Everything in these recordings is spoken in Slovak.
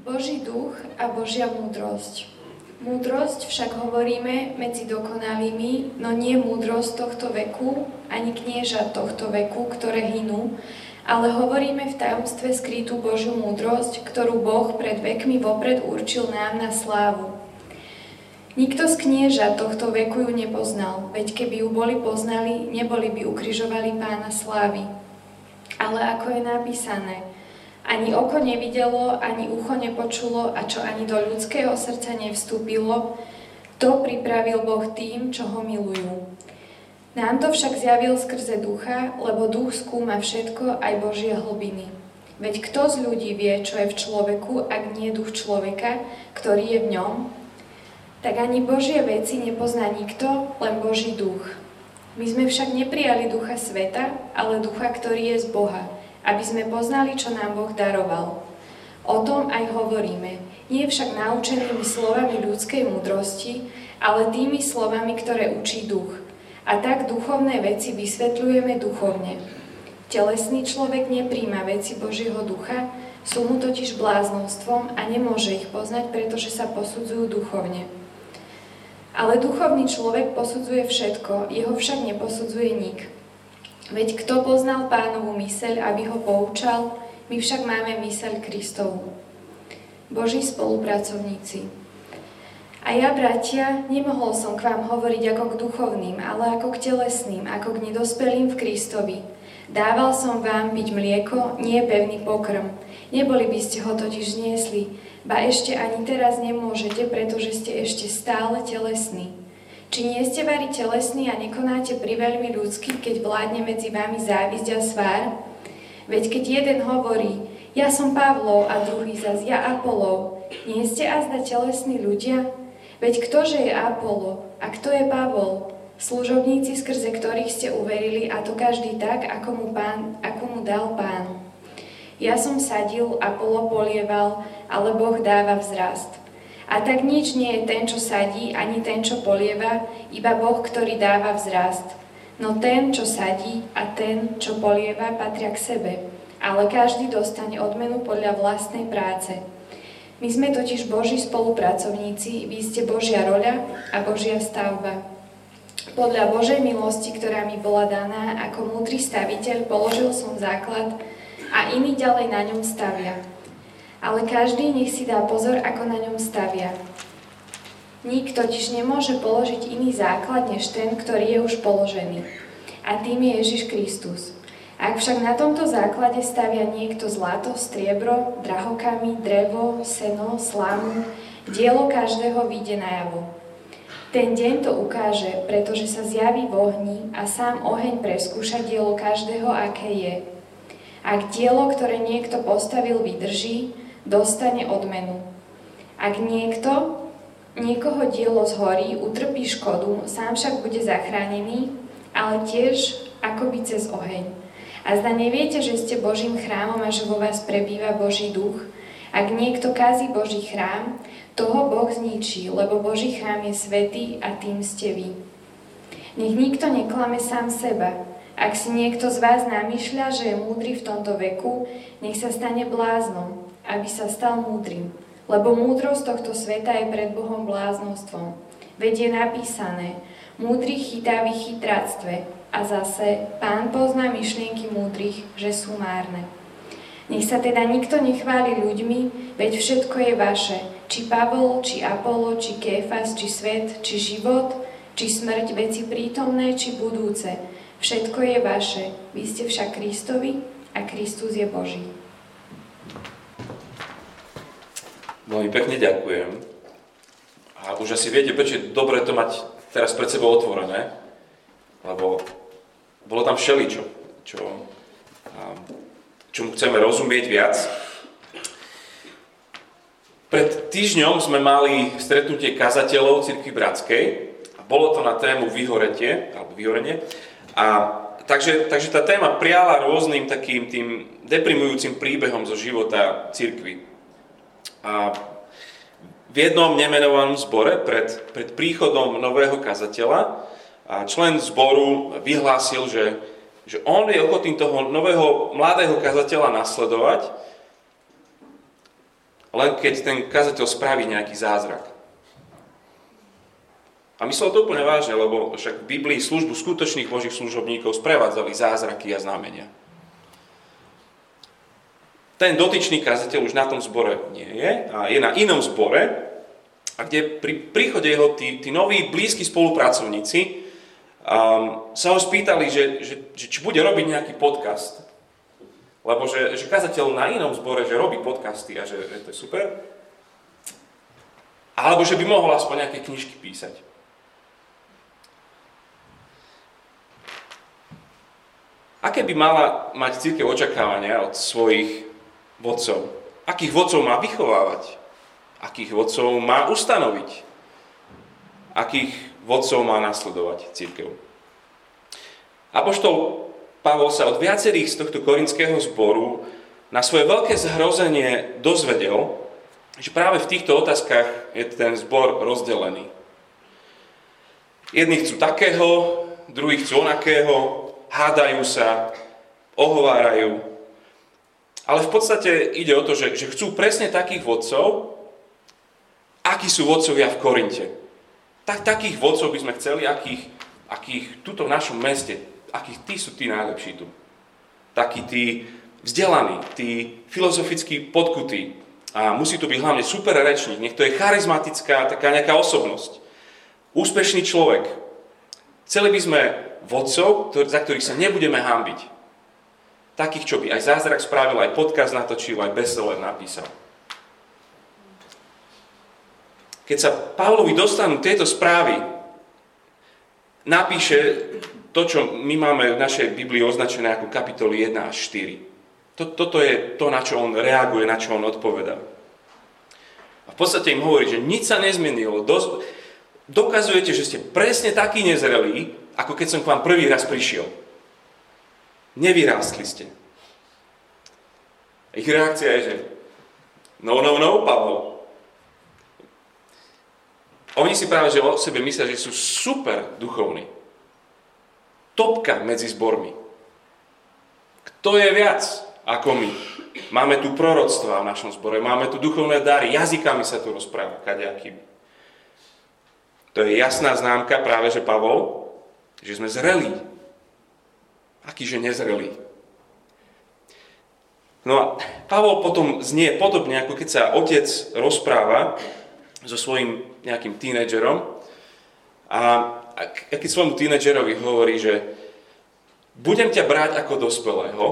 Boží duch a Božia múdrosť. Múdrosť však hovoríme medzi dokonalými, no nie múdrosť tohto veku, ani knieža tohto veku, ktoré hynú, ale hovoríme v tajomstve skrytú Božiu múdrosť, ktorú Boh pred vekmi vopred určil nám na slávu. Nikto z knieža tohto veku ju nepoznal, veď keby ju boli poznali, neboli by ukrižovali pána slávy. Ale ako je napísané, ani oko nevidelo, ani ucho nepočulo a čo ani do ľudského srdca nevstúpilo, to pripravil Boh tým, čo ho milujú. Nám to však zjavil skrze ducha, lebo duch skúma všetko, aj Božie hlbiny. Veď kto z ľudí vie, čo je v človeku, ak nie duch človeka, ktorý je v ňom? Tak ani Božie veci nepozná nikto, len Boží duch. My sme však neprijali ducha sveta, ale ducha, ktorý je z Boha, aby sme poznali, čo nám Boh daroval. O tom aj hovoríme, nie však naučenými slovami ľudskej múdrosti, ale tými slovami, ktoré učí duch. A tak duchovné veci vysvetľujeme duchovne. Telesný človek nepríjma veci Božieho ducha, sú mu totiž bláznostvom a nemôže ich poznať, pretože sa posudzujú duchovne. Ale duchovný človek posudzuje všetko, jeho však neposudzuje nik. Veď kto poznal pánovú myseľ, aby ho poučal, my však máme myseľ Kristovu. Boží spolupracovníci. A ja, bratia, nemohol som k vám hovoriť ako k duchovným, ale ako k telesným, ako k nedospelým v Kristovi. Dával som vám byť mlieko, nie pevný pokrm. Neboli by ste ho totiž zniesli, ba ešte ani teraz nemôžete, pretože ste ešte stále telesní. Či nie ste vari telesní a nekonáte priveľmi ľudský, keď vládne medzi vami závisť a svár? Veď keď jeden hovorí, ja som Pavlov a druhý zas ja Apolov, nie ste azda telesní ľudia? Veď ktože je Apolo a kto je Pavol? Služobníci, skrze ktorých ste uverili, a to každý tak, ako mu, pán, ako mu dal pán. Ja som sadil, Apolo polieval, ale Boh dáva vzrast. A tak nič nie je ten, čo sadí, ani ten, čo polieva, iba Boh, ktorý dáva vzrast. No ten, čo sadí a ten, čo polieva, patria k sebe, ale každý dostane odmenu podľa vlastnej práce. My sme totiž Boží spolupracovníci, vy ste Božia roľa a Božia stavba. Podľa Božej milosti, ktorá mi bola daná, ako múdry staviteľ položil som základ a iní ďalej na ňom stavia ale každý nech si dá pozor, ako na ňom stavia. Nik totiž nemôže položiť iný základ než ten, ktorý je už položený. A tým je Ježiš Kristus. Ak však na tomto základe stavia niekto zlato, striebro, drahokamy, drevo, seno, slamu, dielo každého vyjde najavo. Ten deň to ukáže, pretože sa zjaví v ohni a sám oheň preskúša dielo každého, aké je. Ak dielo, ktoré niekto postavil, vydrží, dostane odmenu. Ak niekto niekoho dielo zhorí, utrpí škodu, sám však bude zachránený, ale tiež akoby cez oheň. A zda neviete, že ste Božím chrámom a že vo vás prebýva Boží duch? Ak niekto kazí Boží chrám, toho Boh zničí, lebo Boží chrám je svetý a tým ste vy. Nech nikto neklame sám seba. Ak si niekto z vás namýšľa, že je múdry v tomto veku, nech sa stane bláznom aby sa stal múdrym. Lebo múdrosť tohto sveta je pred Bohom bláznostvom. Veď je napísané, múdry chytá v chytráctve a zase pán pozná myšlienky múdrych, že sú márne. Nech sa teda nikto nechváli ľuďmi, veď všetko je vaše, či Pavol, či Apollo, či Kéfas, či svet, či život, či smrť, veci prítomné, či budúce. Všetko je vaše, vy ste však Kristovi a Kristus je Boží. Veľmi pekne ďakujem. A už asi viete, prečo je dobre to mať teraz pred sebou otvorené, lebo bolo tam všeličo, čo, čomu chceme rozumieť viac. Pred týždňom sme mali stretnutie kazateľov Cirkvi Bratskej a bolo to na tému vyhorenie, alebo vyhorenie. A takže, takže tá téma priala rôznym takým tým deprimujúcim príbehom zo života cirkvi. A v jednom nemenovanom zbore pred, pred príchodom nového kazateľa a člen zboru vyhlásil, že, že on je ochotný toho nového mladého kazateľa nasledovať len keď ten kazateľ spraví nejaký zázrak. A myslel to úplne vážne, lebo však v Biblii službu skutočných božích služobníkov sprevádzali zázraky a znamenia. Ten dotyčný kazateľ už na tom zbore nie je a je na inom zbore, a kde pri príchode jeho tí, tí noví blízki spolupracovníci um, sa ho spýtali, že, že, že či bude robiť nejaký podcast. Lebo že, že kazateľ na inom zbore, že robí podcasty a že, že to je super. Alebo že by mohol aspoň nejaké knižky písať. Aké by mala mať církev očakávania od svojich vodcov? Akých vodcov má vychovávať? Akých vodcov má ustanoviť? Akých vodcov má nasledovať církev? Apoštol Pavol sa od viacerých z tohto korinského zboru na svoje veľké zhrozenie dozvedel, že práve v týchto otázkach je ten zbor rozdelený. Jedni chcú takého, druhí chcú onakého, hádajú sa, ohovárajú. Ale v podstate ide o to, že, že chcú presne takých vodcov, akí sú vodcovia v Korinte. Tak, takých vodcov by sme chceli, akých, akých tuto v našom meste akí tí sú tí najlepší tu. Takí tí vzdelaní, tí filozoficky podkutí. A musí to byť hlavne super rečník, nech to je charizmatická, taká nejaká osobnosť. Úspešný človek. Chceli by sme vodcov, za ktorých sa nebudeme hambiť. Takých, čo by aj zázrak spravil, aj podcast natočil, aj bestseller napísal. Keď sa Pavlovi dostanú tieto správy, napíše to, čo my máme v našej Biblii označené ako kapitoly 1 až 4. To, toto je to, na čo on reaguje, na čo on odpovedá. A v podstate im hovorí, že nič sa nezmenilo. Dos- dokazujete, že ste presne takí nezrelí, ako keď som k vám prvý raz prišiel. Nevyrástli ste. Ich reakcia je, že no, no, no, Pavlo. Oni si práve že o sebe myslia, že sú super duchovní topka medzi zbormi. Kto je viac ako my? Máme tu proroctva v našom zbore, máme tu duchovné dary, jazykami sa tu rozpráva, kadejakými. To je jasná známka práve, že Pavol, že sme zrelí. Akýže nezrelí. No a Pavol potom znie podobne, ako keď sa otec rozpráva so svojím nejakým tínedžerom a a keď svojmu tínedžerovi hovorí, že budem ťa brať ako dospelého,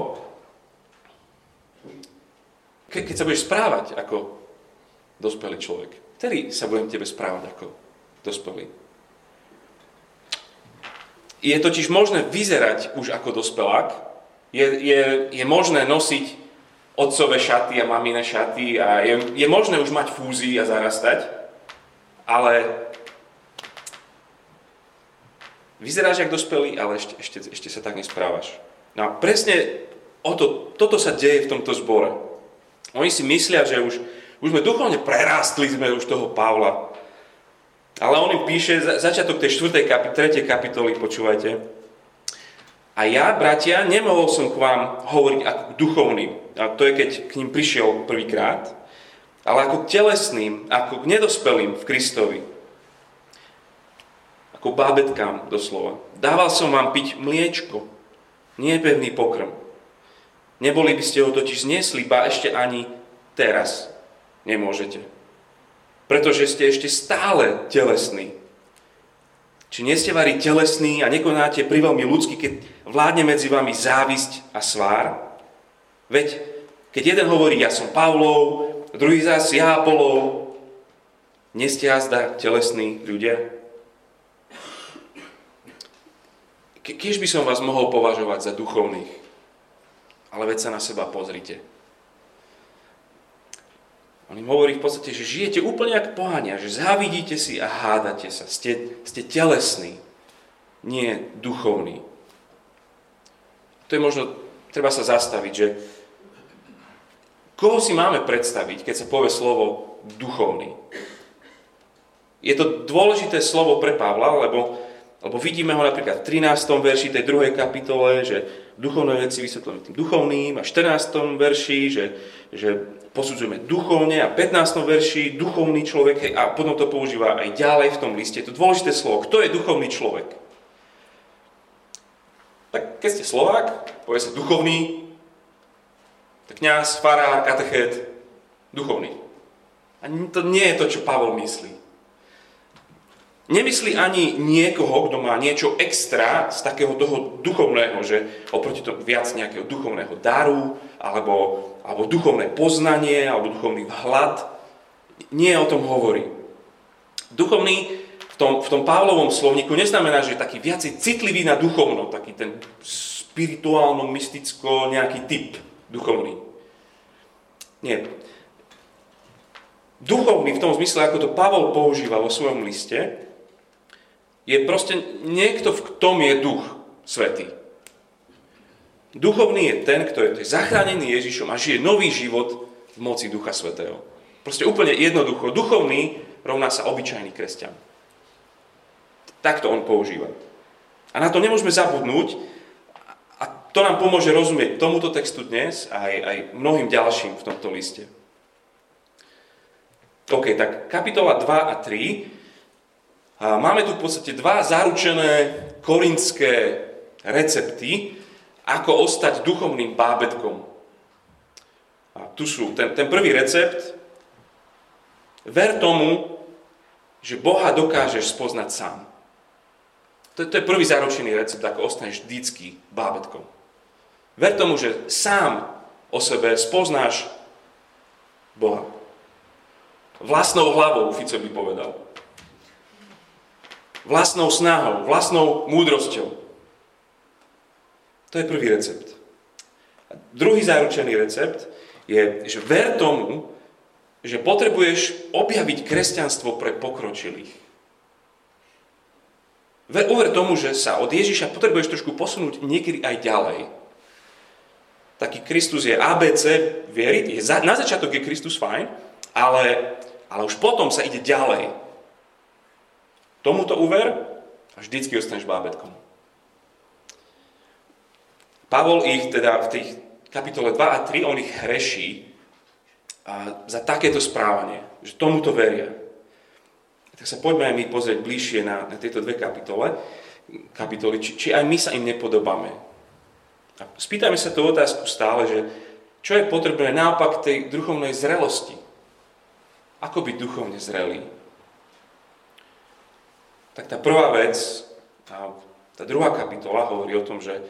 ke, keď sa budeš správať ako dospelý človek, vtedy sa budem tebe správať ako dospelý. Je totiž možné vyzerať už ako dospelák, je, je, je možné nosiť otcové šaty a mamine šaty a je, je možné už mať fúzii a zarastať, ale Vyzeráš ako dospelý, ale ešte, ešte, ešte sa tak nesprávaš. No a presne o to, toto sa deje v tomto zbore. Oni si myslia, že už, už sme duchovne prerástli sme už toho Pavla. Ale on im píše, začiatok tej 4. Kapi, 3. kapitoly, počúvajte. A ja, bratia, nemohol som k vám hovoriť ako k duchovným. A to je, keď k ním prišiel prvýkrát. Ale ako k telesným, ako k nedospelým v Kristovi ako bábetkám doslova. Dával som vám piť mliečko, nie pevný pokrm. Neboli by ste ho totiž zniesli, ba ešte ani teraz nemôžete. Pretože ste ešte stále telesní. Či nie ste vari telesní a nekonáte veľmi ľudský, keď vládne medzi vami závisť a svár? Veď, keď jeden hovorí, ja som Pavlov, druhý zás ja Apolov, nie ste jazda telesní ľudia? Kiež by som vás mohol považovať za duchovných, ale veď sa na seba pozrite. On im hovorí v podstate, že žijete úplne ako pohania, že závidíte si a hádate sa. Ste, ste telesní, nie duchovní. To je možno, treba sa zastaviť, že koho si máme predstaviť, keď sa povie slovo duchovný? Je to dôležité slovo pre Pavla, lebo lebo vidíme ho napríklad v 13. verši tej druhej kapitole, že duchovné veci vysvetľujeme tým duchovným a v 14. verši, že, že posudzujeme duchovne a 15. verši duchovný človek a potom to používa aj ďalej v tom liste. To dôležité slovo. Kto je duchovný človek? Tak keď ste Slovák, povie sa duchovný, tak kniaz, farár, katechet, duchovný. A to nie je to, čo Pavol myslí. Nemyslí ani niekoho, kto má niečo extra z takého toho duchovného, že oproti tomu viac nejakého duchovného daru, alebo, alebo duchovné poznanie, alebo duchovný vhľad. Nie o tom hovorí. Duchovný v tom, v tom Pavlovom slovníku neznamená, že je taký viacej citlivý na duchovno, taký ten spirituálno, mysticko, nejaký typ duchovný. Nie. Duchovný v tom zmysle, ako to Pavol používa vo svojom liste, je proste niekto, v tom je duch svetý. Duchovný je ten, kto je zachránený Ježišom a žije nový život v moci Ducha Svetého. Proste úplne jednoducho. Duchovný rovná sa obyčajný kresťan. Takto on používa. A na to nemôžeme zabudnúť a to nám pomôže rozumieť tomuto textu dnes aj, aj mnohým ďalším v tomto liste. OK, tak kapitola 2 a 3 a máme tu v podstate dva zaručené korinské recepty, ako ostať duchovným bábetkom. A tu sú ten, ten prvý recept. Ver tomu, že Boha dokážeš spoznať sám. To, to je prvý zaručený recept, ako ostaneš vždycky bábetkom. Ver tomu, že sám o sebe spoznáš Boha. Vlastnou hlavou, Fico by povedal vlastnou snahou, vlastnou múdrosťou. To je prvý recept. A druhý záručený recept je, že ver tomu, že potrebuješ objaviť kresťanstvo pre pokročilých. Ver, uver tomu, že sa od Ježiša potrebuješ trošku posunúť niekedy aj ďalej. Taký Kristus je ABC viery, je za, na začiatok je Kristus fajn, ale, ale už potom sa ide ďalej. Tomuto uver a vždycky ostaneš bábetkom. Pavol ich teda v tých kapitole 2 a 3, on ich hreší za takéto správanie, že tomuto veria. Tak sa poďme aj my pozrieť bližšie na, na tieto dve kapitole, kapitoly, či, či aj my sa im nepodobáme. A spýtajme sa tú otázku stále, že čo je potrebné naopak tej duchovnej zrelosti. Ako byť duchovne zrelý? tak tá prvá vec, tá druhá kapitola hovorí o tom, že,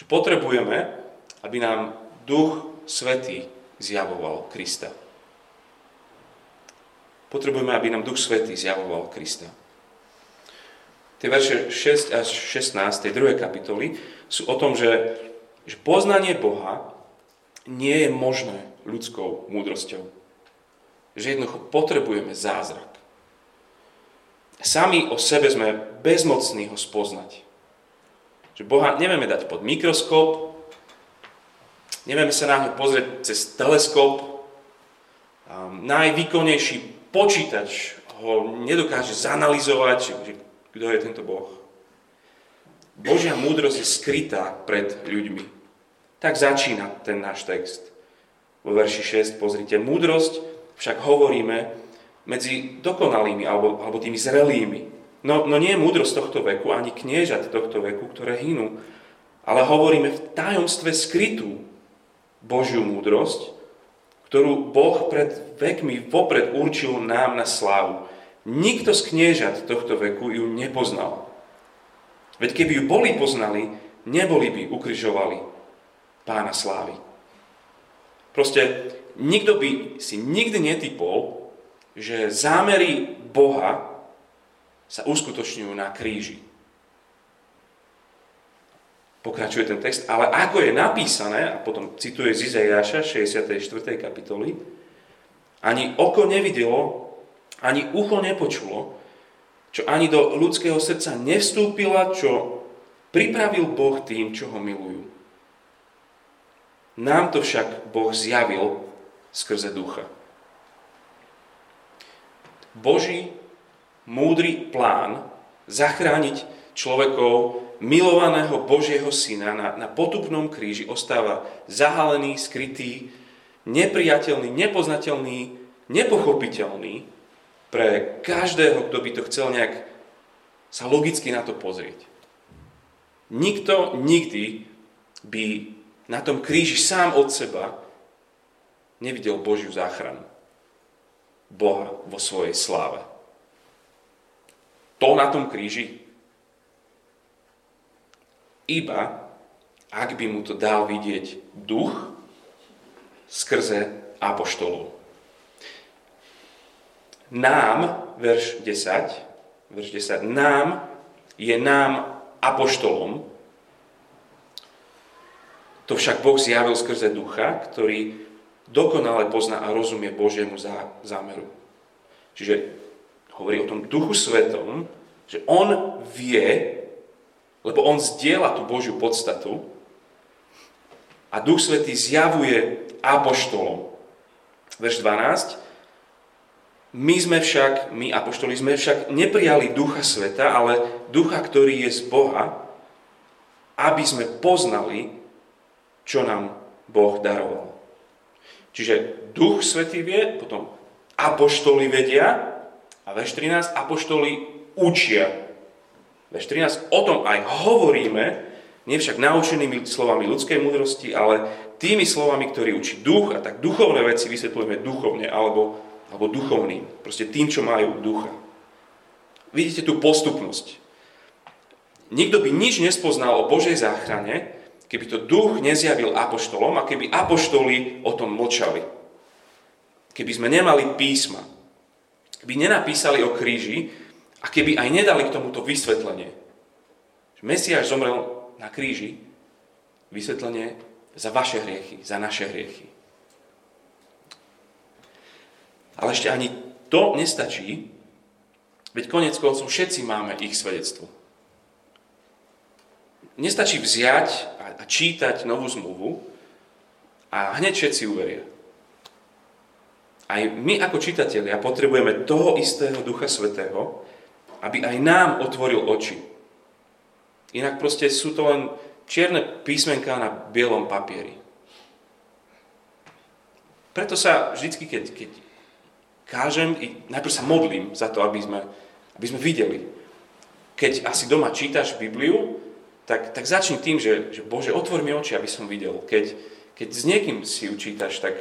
že potrebujeme, aby nám Duch Svetý zjavoval Krista. Potrebujeme, aby nám Duch Svetý zjavoval Krista. Tie verše 6 až 16 tej druhej kapitoly sú o tom, že, že poznanie Boha nie je možné ľudskou múdrosťou. Že jednoducho potrebujeme zázrak. Sami o sebe sme bezmocní ho spoznať. Že Boha nevieme dať pod mikroskop, nevieme sa na ňu pozrieť cez teleskop, najvýkonnejší počítač ho nedokáže zanalizovať, kto je tento Boh. Božia múdrosť je skrytá pred ľuďmi. Tak začína ten náš text. Vo verši 6 pozrite, múdrosť však hovoríme, medzi dokonalými alebo, alebo tými zrelými. No, no nie je múdrosť tohto veku, ani kniežat tohto veku, ktoré hynú, ale hovoríme v tajomstve skrytú Božiu múdrosť, ktorú Boh pred vekmi vopred určil nám na slávu. Nikto z kniežat tohto veku ju nepoznal. Veď keby ju boli poznali, neboli by ukryžovali pána slávy. Proste nikto by si nikdy netypol, že zámery Boha sa uskutočňujú na kríži. Pokračuje ten text, ale ako je napísané, a potom cituje z Izaiáša 64. kapitoly, ani oko nevidelo, ani ucho nepočulo, čo ani do ľudského srdca nevstúpila, čo pripravil Boh tým, čo ho milujú. Nám to však Boh zjavil skrze ducha. Boží múdry plán zachrániť človekov, milovaného Božieho syna na, na potupnom kríži ostáva zahalený, skrytý, nepriateľný, nepoznateľný, nepochopiteľný pre každého, kto by to chcel nejak sa logicky na to pozrieť. Nikto nikdy by na tom kríži sám od seba nevidel Božiu záchranu. Boha vo svojej sláve. To na tom kríži iba ak by mu to dal vidieť duch skrze apoštolov. Nám, verš 10, verš 10, nám je nám apoštolom, to však Boh zjavil skrze ducha, ktorý dokonale pozná a rozumie Božiemu zámeru. Čiže hovorí o tom duchu svetom, že on vie, lebo on zdieľa tú Božiu podstatu a duch svetý zjavuje apoštolom. Verš 12. My sme však, my apoštoli sme však neprijali ducha sveta, ale ducha, ktorý je z Boha, aby sme poznali, čo nám Boh daroval. Čiže Duch Svetý vie, potom apoštoli vedia a verš 13 apoštoli učia. Verš 13 o tom aj hovoríme, nie však naučenými slovami ľudskej múdrosti, ale tými slovami, ktorý učí duch a tak duchovné veci vysvetľujeme duchovne alebo, alebo duchovným. Proste tým, čo majú ducha. Vidíte tú postupnosť. Nikto by nič nespoznal o Božej záchrane, keby to duch nezjavil apoštolom a keby apoštoli o tom mlčali. Keby sme nemali písma, keby nenapísali o kríži a keby aj nedali k tomuto vysvetlenie. Mesiáš zomrel na kríži, vysvetlenie za vaše hriechy, za naše hriechy. Ale ešte ani to nestačí, veď konec koncov všetci máme ich svedectvo. Nestačí vziať a čítať novú zmluvu a hneď všetci uveria. Aj my ako čitatelia potrebujeme toho istého Ducha Svetého, aby aj nám otvoril oči. Inak proste sú to len čierne písmenká na bielom papieri. Preto sa vždy, keď, keď kážem, najprv sa modlím za to, aby sme, aby sme videli. Keď asi doma čítaš Bibliu, tak, tak začni tým, že, že Bože, otvor mi oči, aby som videl. Keď, keď s niekým si učítaš, tak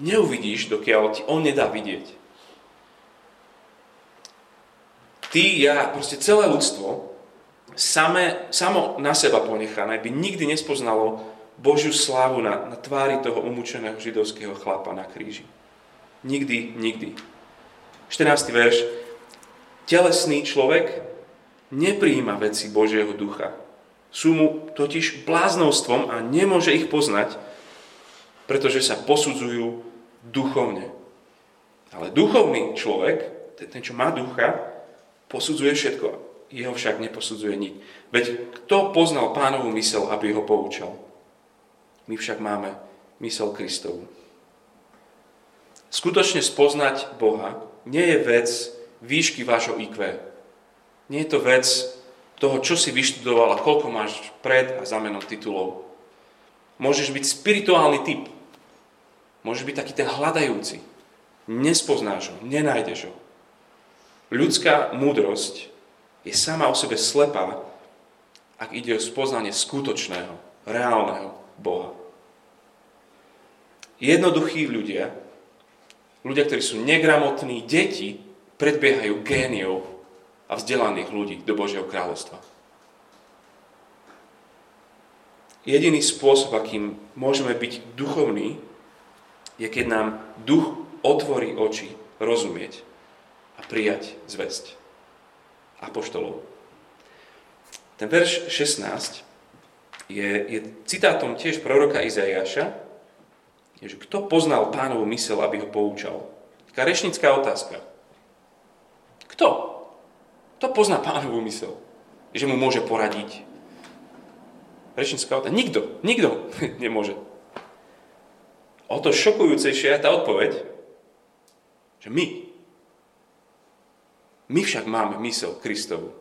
neuvidíš, dokiaľ ti on nedá vidieť. Ty, ja, proste celé ľudstvo, same, samo na seba ponechané, by nikdy nespoznalo Božiu slávu na, na tvári toho umúčeného židovského chlapa na kríži. Nikdy, nikdy. 14. verš. Telesný človek nepríjima veci Božieho ducha, sú mu totiž bláznostvom a nemôže ich poznať, pretože sa posudzujú duchovne. Ale duchovný človek, ten, čo má ducha, posudzuje všetko. Jeho však neposudzuje nič. Veď kto poznal pánovú mysel, aby ho poučal? My však máme mysel Kristovu. Skutočne spoznať Boha nie je vec výšky vášho IQ. Nie je to vec toho, čo si vyštudoval a koľko máš pred a zamenom titulov. Môžeš byť spirituálny typ. Môžeš byť taký ten hľadajúci. Nespoznáš ho, nenájdeš ho. Ľudská múdrosť je sama o sebe slepá, ak ide o spoznanie skutočného, reálneho Boha. Jednoduchí ľudia, ľudia, ktorí sú negramotní, deti, predbiehajú géniov a vzdelaných ľudí do Božieho kráľovstva. Jediný spôsob, akým môžeme byť duchovní, je keď nám duch otvorí oči rozumieť a prijať zväzť apoštolov. Ten verš 16 je, je citátom tiež proroka Izaiáša, že kto poznal pánovu mysel, aby ho poučal? Taká rečnická otázka. Kto? To pozná pánovú mysel, že mu môže poradiť. Rečnická otázka. Nikto, nikto nemôže. O to šokujúcejšia je tá odpoveď, že my. My však máme mysel Kristovu.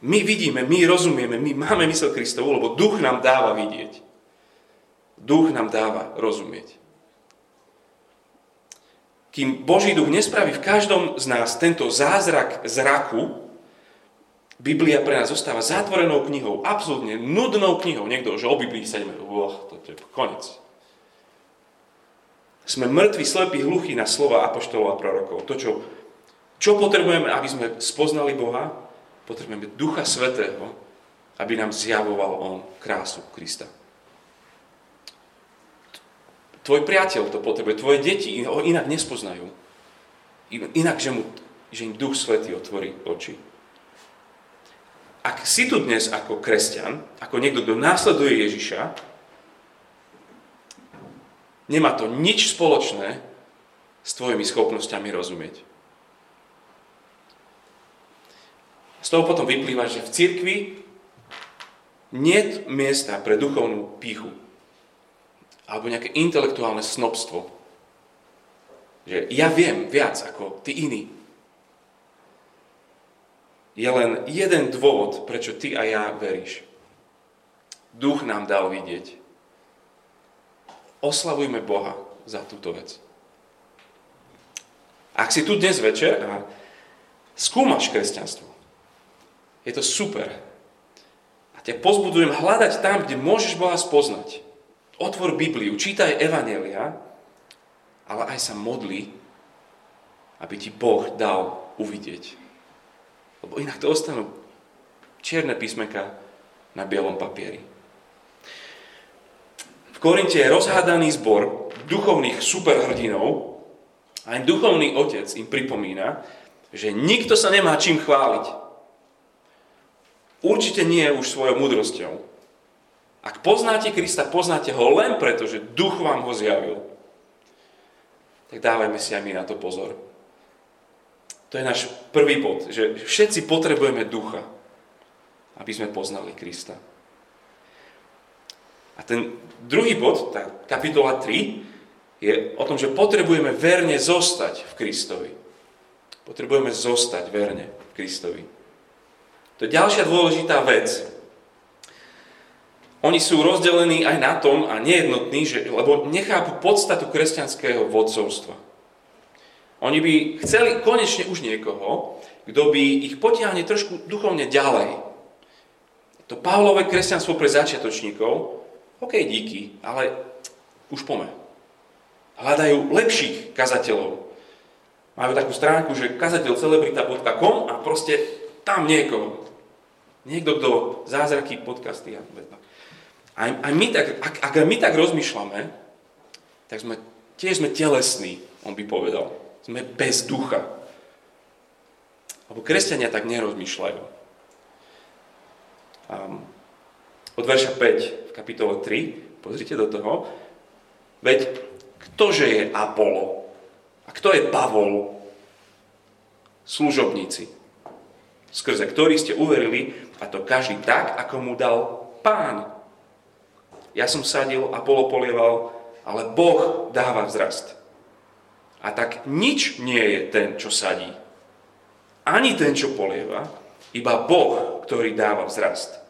My vidíme, my rozumieme, my máme mysel Kristovu, lebo duch nám dáva vidieť. Duch nám dáva rozumieť. Kým Boží duch nespraví v každom z nás tento zázrak zraku, Biblia pre nás zostáva zatvorenou knihou, absolútne nudnou knihou. Niekto, že o Biblii sa ideme, oh, to je konec. Sme mŕtvi, slepí, hluchí na slova apoštolov a prorokov. To, čo, čo potrebujeme, aby sme spoznali Boha, potrebujeme Ducha Svetého, aby nám zjavoval On krásu Krista. Tvoj priateľ to potrebuje, tvoje deti ho inak nespoznajú. Inak, že, mu, že im Duch Svetý otvorí oči ak si tu dnes ako kresťan, ako niekto, kto následuje Ježiša, nemá to nič spoločné s tvojimi schopnosťami rozumieť. Z toho potom vyplýva, že v cirkvi nie miesta pre duchovnú píchu alebo nejaké intelektuálne snobstvo. Že ja viem viac ako tí iní je len jeden dôvod, prečo ty a ja veríš. Duch nám dal vidieť. Oslavujme Boha za túto vec. Ak si tu dnes večer a skúmaš kresťanstvo, je to super. A ťa pozbudujem hľadať tam, kde môžeš Boha spoznať. Otvor Bibliu, čítaj Evanelia, ale aj sa modli, aby ti Boh dal uvidieť lebo inak to ostanú čierne písmenka na bielom papieri. V Korinte je rozhádaný zbor duchovných superhrdinov a aj duchovný otec im pripomína, že nikto sa nemá čím chváliť. Určite nie už svojou múdrosťou. Ak poznáte Krista, poznáte ho len preto, že duch vám ho zjavil. Tak dávajme si aj my na to pozor. To je náš prvý bod, že všetci potrebujeme ducha, aby sme poznali Krista. A ten druhý bod, tá kapitola 3, je o tom, že potrebujeme verne zostať v Kristovi. Potrebujeme zostať verne v Kristovi. To je ďalšia dôležitá vec. Oni sú rozdelení aj na tom a nejednotní, že, lebo nechápu podstatu kresťanského vodcovstva. Oni by chceli konečne už niekoho, kto by ich potiahne trošku duchovne ďalej. To Pavlové kresťanstvo pre začiatočníkov, OK, díky, ale už pome. Hľadajú lepších kazateľov. Majú takú stránku, že kazateľcelebrita.com a proste tam niekoho. Niekto, kto zázraky, podcasty a aj, aj my tak, ak, ak my tak rozmýšľame, tak sme, tiež sme telesní, on by povedal. Sme bez ducha. Lebo kresťania tak nerozmýšľajú. Um, od verša 5 v kapitole 3, pozrite do toho, veď ktože je Apollo a kto je Pavol? Služobníci, skrze ktorý ste uverili, a to každý tak, ako mu dal pán. Ja som sadil, Apollo polieval, ale Boh dáva vzrast. A tak nič nie je ten, čo sadí. Ani ten, čo polieva, iba Boh, ktorý dáva vzrast.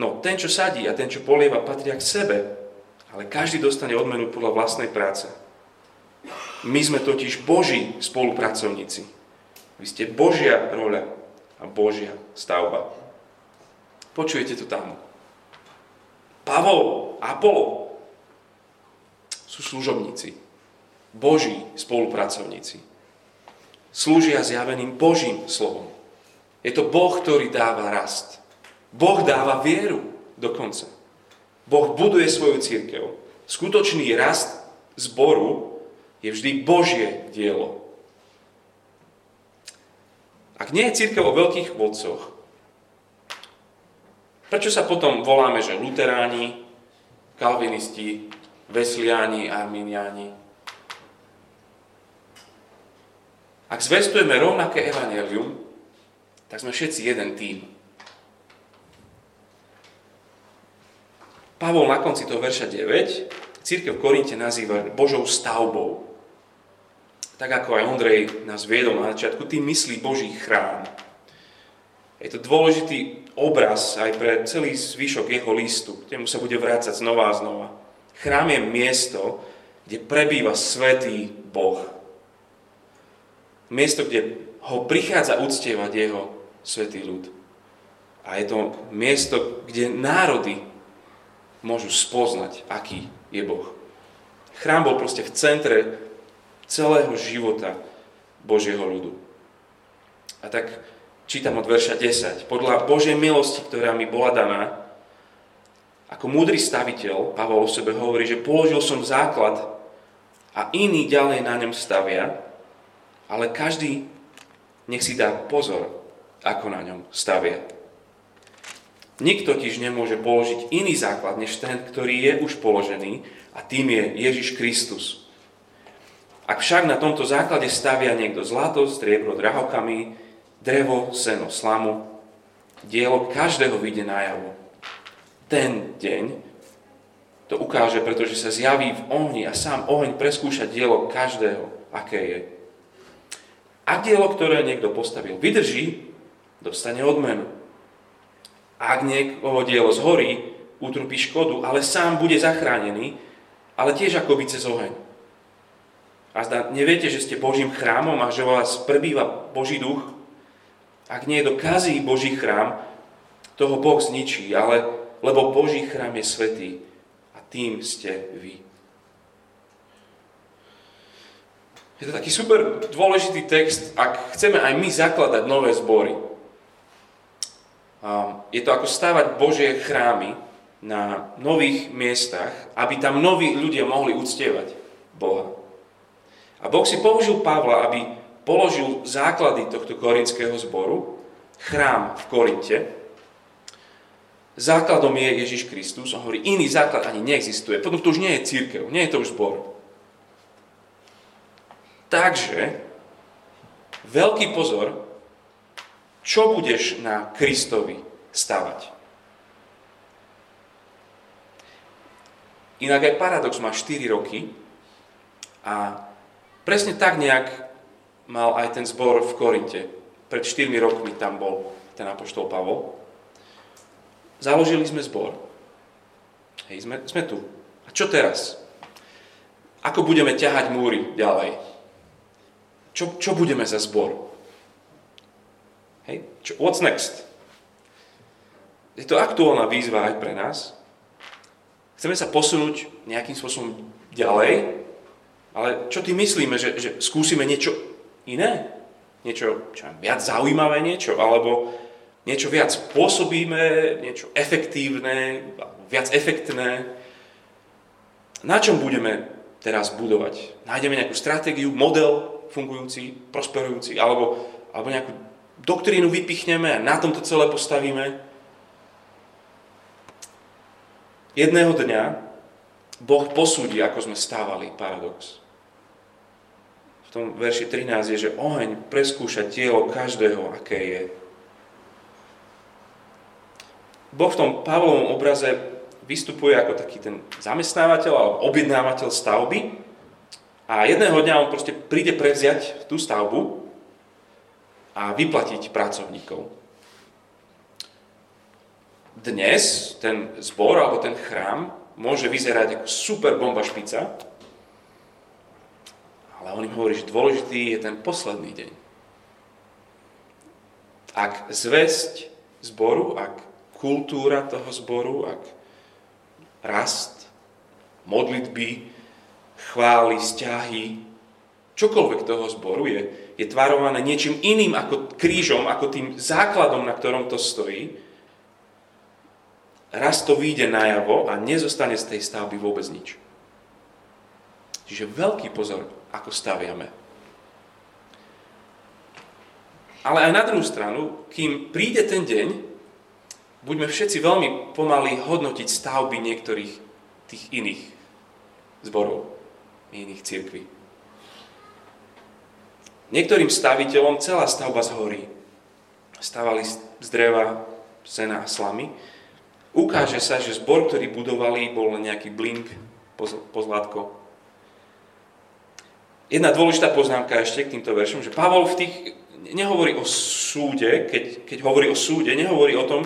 No, ten, čo sadí a ten, čo polieva, patria k sebe, ale každý dostane odmenu podľa vlastnej práce. My sme totiž Boží spolupracovníci. Vy ste Božia roľa a Božia stavba. Počujete to tam. Pavol a Apollo sú služobníci. Boží spolupracovníci. Slúžia zjaveným Božím slovom. Je to Boh, ktorý dáva rast. Boh dáva vieru dokonca. Boh buduje svoju církev. Skutočný rast zboru je vždy Božie dielo. Ak nie je církev o veľkých vodcoch, prečo sa potom voláme, že luteráni, kalvinisti, vesliáni, arminiáni? Ak zvestujeme rovnaké evanelium, tak sme všetci jeden tým. Pavol na konci toho verša 9 církev v Korinte nazýva Božou stavbou. Tak ako aj Ondrej nás viedol na začiatku, tým myslí Boží chrám. Je to dôležitý obraz aj pre celý zvyšok jeho listu, mu sa bude vrácať znova a znova. Chrám je miesto, kde prebýva svetý Boh. Miesto, kde ho prichádza uctievať jeho svetý ľud. A je to miesto, kde národy môžu spoznať, aký je Boh. Chrám bol proste v centre celého života Božieho ľudu. A tak čítam od verša 10. Podľa Božej milosti, ktorá mi bola daná, ako múdry staviteľ, Pavol o sebe hovorí, že položil som základ a iní ďalej na ňom stavia, ale každý nech si dá pozor, ako na ňom stavia. Nikto totiž nemôže položiť iný základ, než ten, ktorý je už položený, a tým je Ježiš Kristus. Ak však na tomto základe stavia niekto zlato, striebro, drahokamy, drevo, seno, slamu, dielo každého vyjde najavo. Ten deň to ukáže, pretože sa zjaví v ohni a sám oheň preskúša dielo každého, aké je. Ak dielo, ktoré niekto postavil, vydrží, dostane odmenu. Ak niekoho dielo zhorí, utrpí škodu, ale sám bude zachránený, ale tiež akoby cez oheň. A zda, neviete, že ste Božím chrámom a že vás prebýva Boží duch? Ak niekto kazí Boží chrám, toho Boh zničí, ale lebo Boží chrám je svetý a tým ste vy. Je to taký super dôležitý text, ak chceme aj my zakladať nové zbory. Je to ako stavať Božie chrámy na nových miestach, aby tam noví ľudia mohli uctievať Boha. A Boh si použil Pavla, aby položil základy tohto korinského zboru, chrám v Korinte. Základom je Ježiš Kristus. On hovorí, iný základ ani neexistuje. Potom to už nie je církev, nie je to už zbor. Takže, veľký pozor, čo budeš na Kristovi stavať. Inak aj Paradox má 4 roky a presne tak nejak mal aj ten zbor v Korinte. Pred 4 rokmi tam bol ten apoštol Pavol. Založili sme zbor. Hej, sme, sme tu. A čo teraz? Ako budeme ťahať múry ďalej? Čo, čo budeme za zbor? Hej? Čo, what's next? Je to aktuálna výzva aj pre nás. Chceme sa posunúť nejakým spôsobom ďalej, ale čo ty myslíme, že, že skúsime niečo iné? Niečo čo viac zaujímavé niečo? Alebo niečo viac pôsobíme, niečo efektívne, viac efektné? Na čom budeme teraz budovať? Nájdeme nejakú stratégiu, model, fungujúci, prosperujúci, alebo, alebo nejakú doktrínu vypichneme a na tomto celé postavíme. Jedného dňa Boh posúdi, ako sme stávali, paradox. V tom verši 13 je, že oheň preskúša tielo každého, aké je. Boh v tom Pavlovom obraze vystupuje ako taký ten zamestnávateľ alebo objednávateľ stavby, a jedného dňa on proste príde prevziať tú stavbu a vyplatiť pracovníkov. Dnes ten zbor alebo ten chrám môže vyzerať ako super bomba špica, ale on im hovorí, že dôležitý je ten posledný deň. Ak zväzť zboru, ak kultúra toho zboru, ak rast, modlitby, chvály, vzťahy, čokoľvek toho zboru je, je tvarované niečím iným ako krížom, ako tým základom, na ktorom to stojí, raz to vyjde najavo a nezostane z tej stavby vôbec nič. Čiže veľký pozor, ako staviame. Ale aj na druhú stranu, kým príde ten deň, buďme všetci veľmi pomaly hodnotiť stavby niektorých tých iných zborov iných cirkví. Niektorým staviteľom celá stavba zhorí. Stavali z dreva, sena a slamy. Ukáže sa, že zbor, ktorý budovali, bol nejaký blink, pozlátko. Jedna dôležitá poznámka ešte k týmto veršom, že Pavol v tých nehovorí o súde, keď, keď hovorí o súde, nehovorí o tom,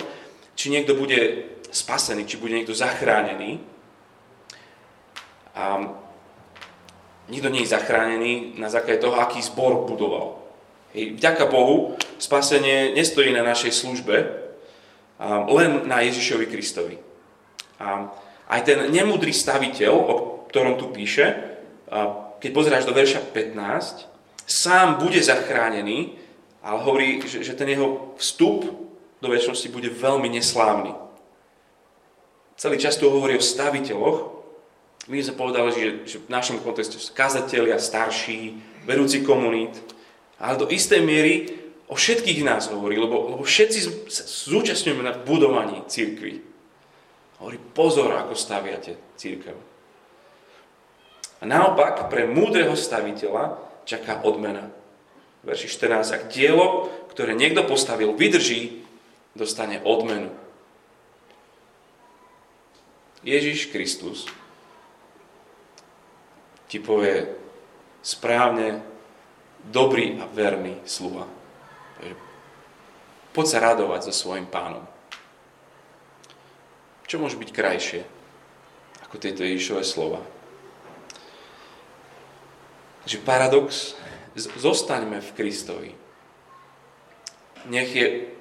či niekto bude spasený, či bude niekto zachránený. A nikto nie je zachránený na základe toho, aký zbor budoval. Hej, vďaka Bohu, spasenie nestojí na našej službe, len na Ježišovi Kristovi. A aj ten nemudrý staviteľ, o ktorom tu píše, keď pozráš do verša 15, sám bude zachránený, ale hovorí, že, že ten jeho vstup do väčšnosti bude veľmi neslávny. Celý čas tu hovorí o staviteľoch. My sme povedali, že, že v našom kontexte kazatelia, starší, vedúci komunít, ale do istej miery o všetkých nás hovorí, lebo, lebo všetci sa zúčastňujeme na budovaní církvy. Hovorí, pozor, ako staviate církev. A naopak, pre múdreho staviteľa čaká odmena. Verši 14. Ak dielo, ktoré niekto postavil, vydrží, dostane odmenu. Ježiš Kristus ti povie správne, dobrý a verný sluha. Poď sa radovať so svojim pánom. Čo môže byť krajšie ako tieto Ježišové slova? Takže paradox, zostaňme v Kristovi. Nech je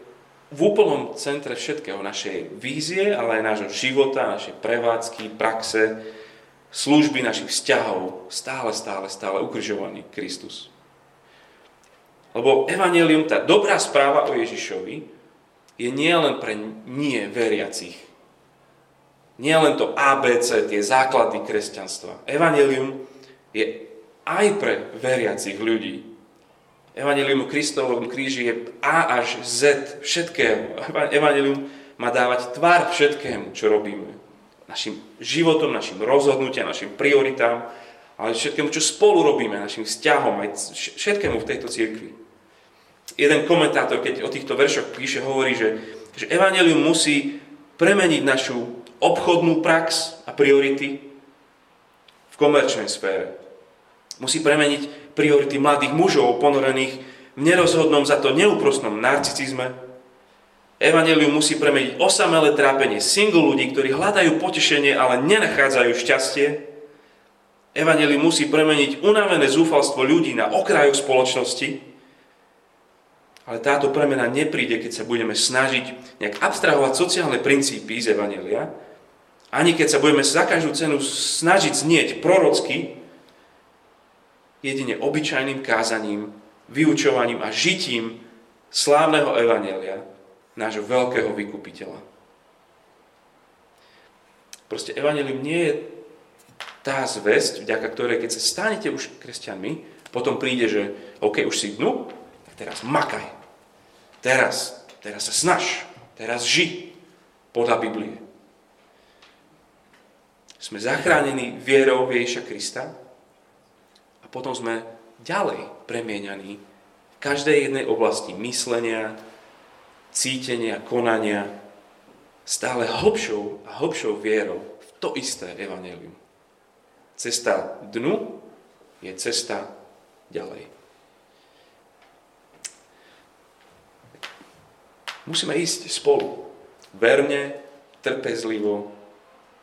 v úplnom centre všetkého našej vízie, ale aj nášho života, našej prevádzky, praxe, služby, našich vzťahov, stále, stále, stále ukrižovaný Kristus. Lebo Evangelium, tá dobrá správa o Ježišovi, je nielen pre nie veriacich. Nie len to ABC, tie základy kresťanstva. Evangelium je aj pre veriacich ľudí. Evangelium Kristovom kríži je A až Z všetkého. Evangelium má dávať tvar všetkému, čo robíme. Našim životom, našim rozhodnutiam, našim prioritám, ale všetkému, čo spolu robíme, našim vzťahom, aj všetkému v tejto cirkvi. Jeden komentátor, keď o týchto veršoch píše, hovorí, že, že Evangelium musí premeniť našu obchodnú prax a priority v komerčnej sfére. Musí premeniť priority mladých mužov ponorených v nerozhodnom za to neúprostnom narcicizme. Evangelium musí premeniť osamelé trápenie single ľudí, ktorí hľadajú potešenie, ale nenachádzajú šťastie. Evangelium musí premeniť unavené zúfalstvo ľudí na okraju spoločnosti. Ale táto premena nepríde, keď sa budeme snažiť nejak abstrahovať sociálne princípy z Evangelia, ani keď sa budeme za každú cenu snažiť znieť prorocky, jedine obyčajným kázaním, vyučovaním a žitím slávneho evanelia nášho veľkého vykupiteľa. Proste evanelium nie je tá zväzť, vďaka ktorej, keď sa stanete už kresťanmi, potom príde, že OK, už si dnu, tak teraz makaj. Teraz, teraz sa snaž. Teraz ži podľa Biblie. Sme zachránení vierou Ježiša Krista, potom sme ďalej premieňaní v každej jednej oblasti myslenia, cítenia, konania, stále hlbšou a hlbšou vierou v to isté evanelium. Cesta dnu je cesta ďalej. Musíme ísť spolu, verne, trpezlivo,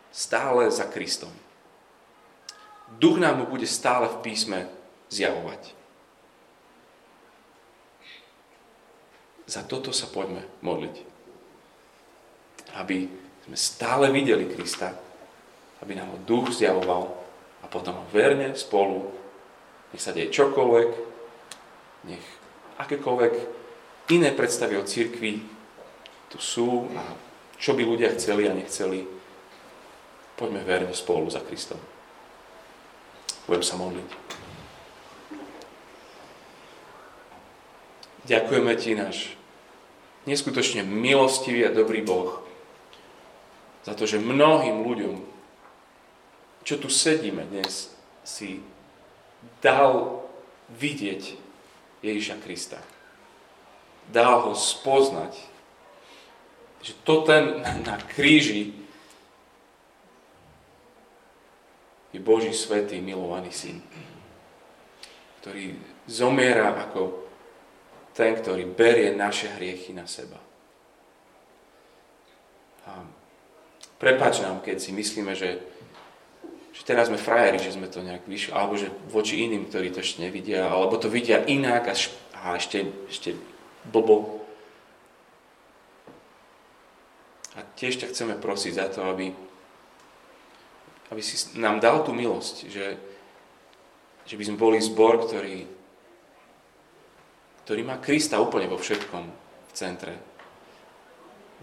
stále za Kristom. Duch nám mu bude stále v písme zjavovať. Za toto sa poďme modliť. Aby sme stále videli Krista, aby nám ho duch zjavoval a potom ho verne spolu, nech sa deje čokoľvek, nech akékoľvek iné predstavy o církvi tu sú a čo by ľudia chceli a nechceli, poďme verne spolu za Kristom. Budem sa modliť. Ďakujeme Ti, náš neskutočne milostivý a dobrý Boh, za to, že mnohým ľuďom, čo tu sedíme dnes, si dal vidieť Ježiša Krista. Dal ho spoznať. Že to ten na kríži je Boží svetý, milovaný syn, ktorý zomiera ako ten, ktorý berie naše hriechy na seba. A prepáč nám, keď si myslíme, že, že teraz sme frajeri, že sme to nejak vyšli, alebo že voči iným, ktorí to ešte nevidia, alebo to vidia inak a, šp- a ešte, ešte blbo. A tiež ťa chceme prosiť za to, aby, aby si nám dal tú milosť, že, že by sme boli zbor, ktorý, ktorý má Krista úplne vo všetkom v centre.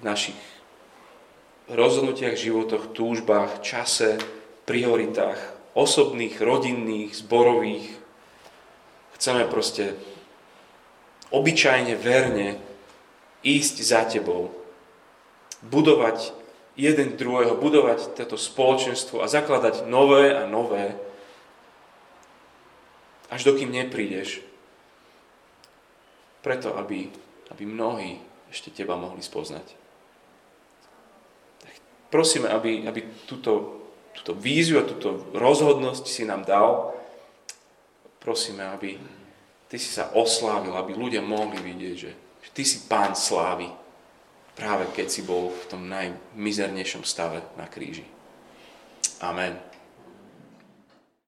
V našich rozhodnutiach, životoch, túžbách, čase, prioritách, osobných, rodinných, zborových. Chceme proste obyčajne, verne ísť za tebou budovať jeden druhého, budovať toto spoločenstvo a zakladať nové a nové, až dokým neprídeš. Preto, aby, aby mnohí ešte teba mohli spoznať. Tak prosíme, aby, aby túto, túto víziu a túto rozhodnosť si nám dal. Prosíme, aby ty si sa oslávil, aby ľudia mohli vidieť, že, že ty si pán slávy práve keď si bol v tom najmizernejšom stave na kríži. Amen.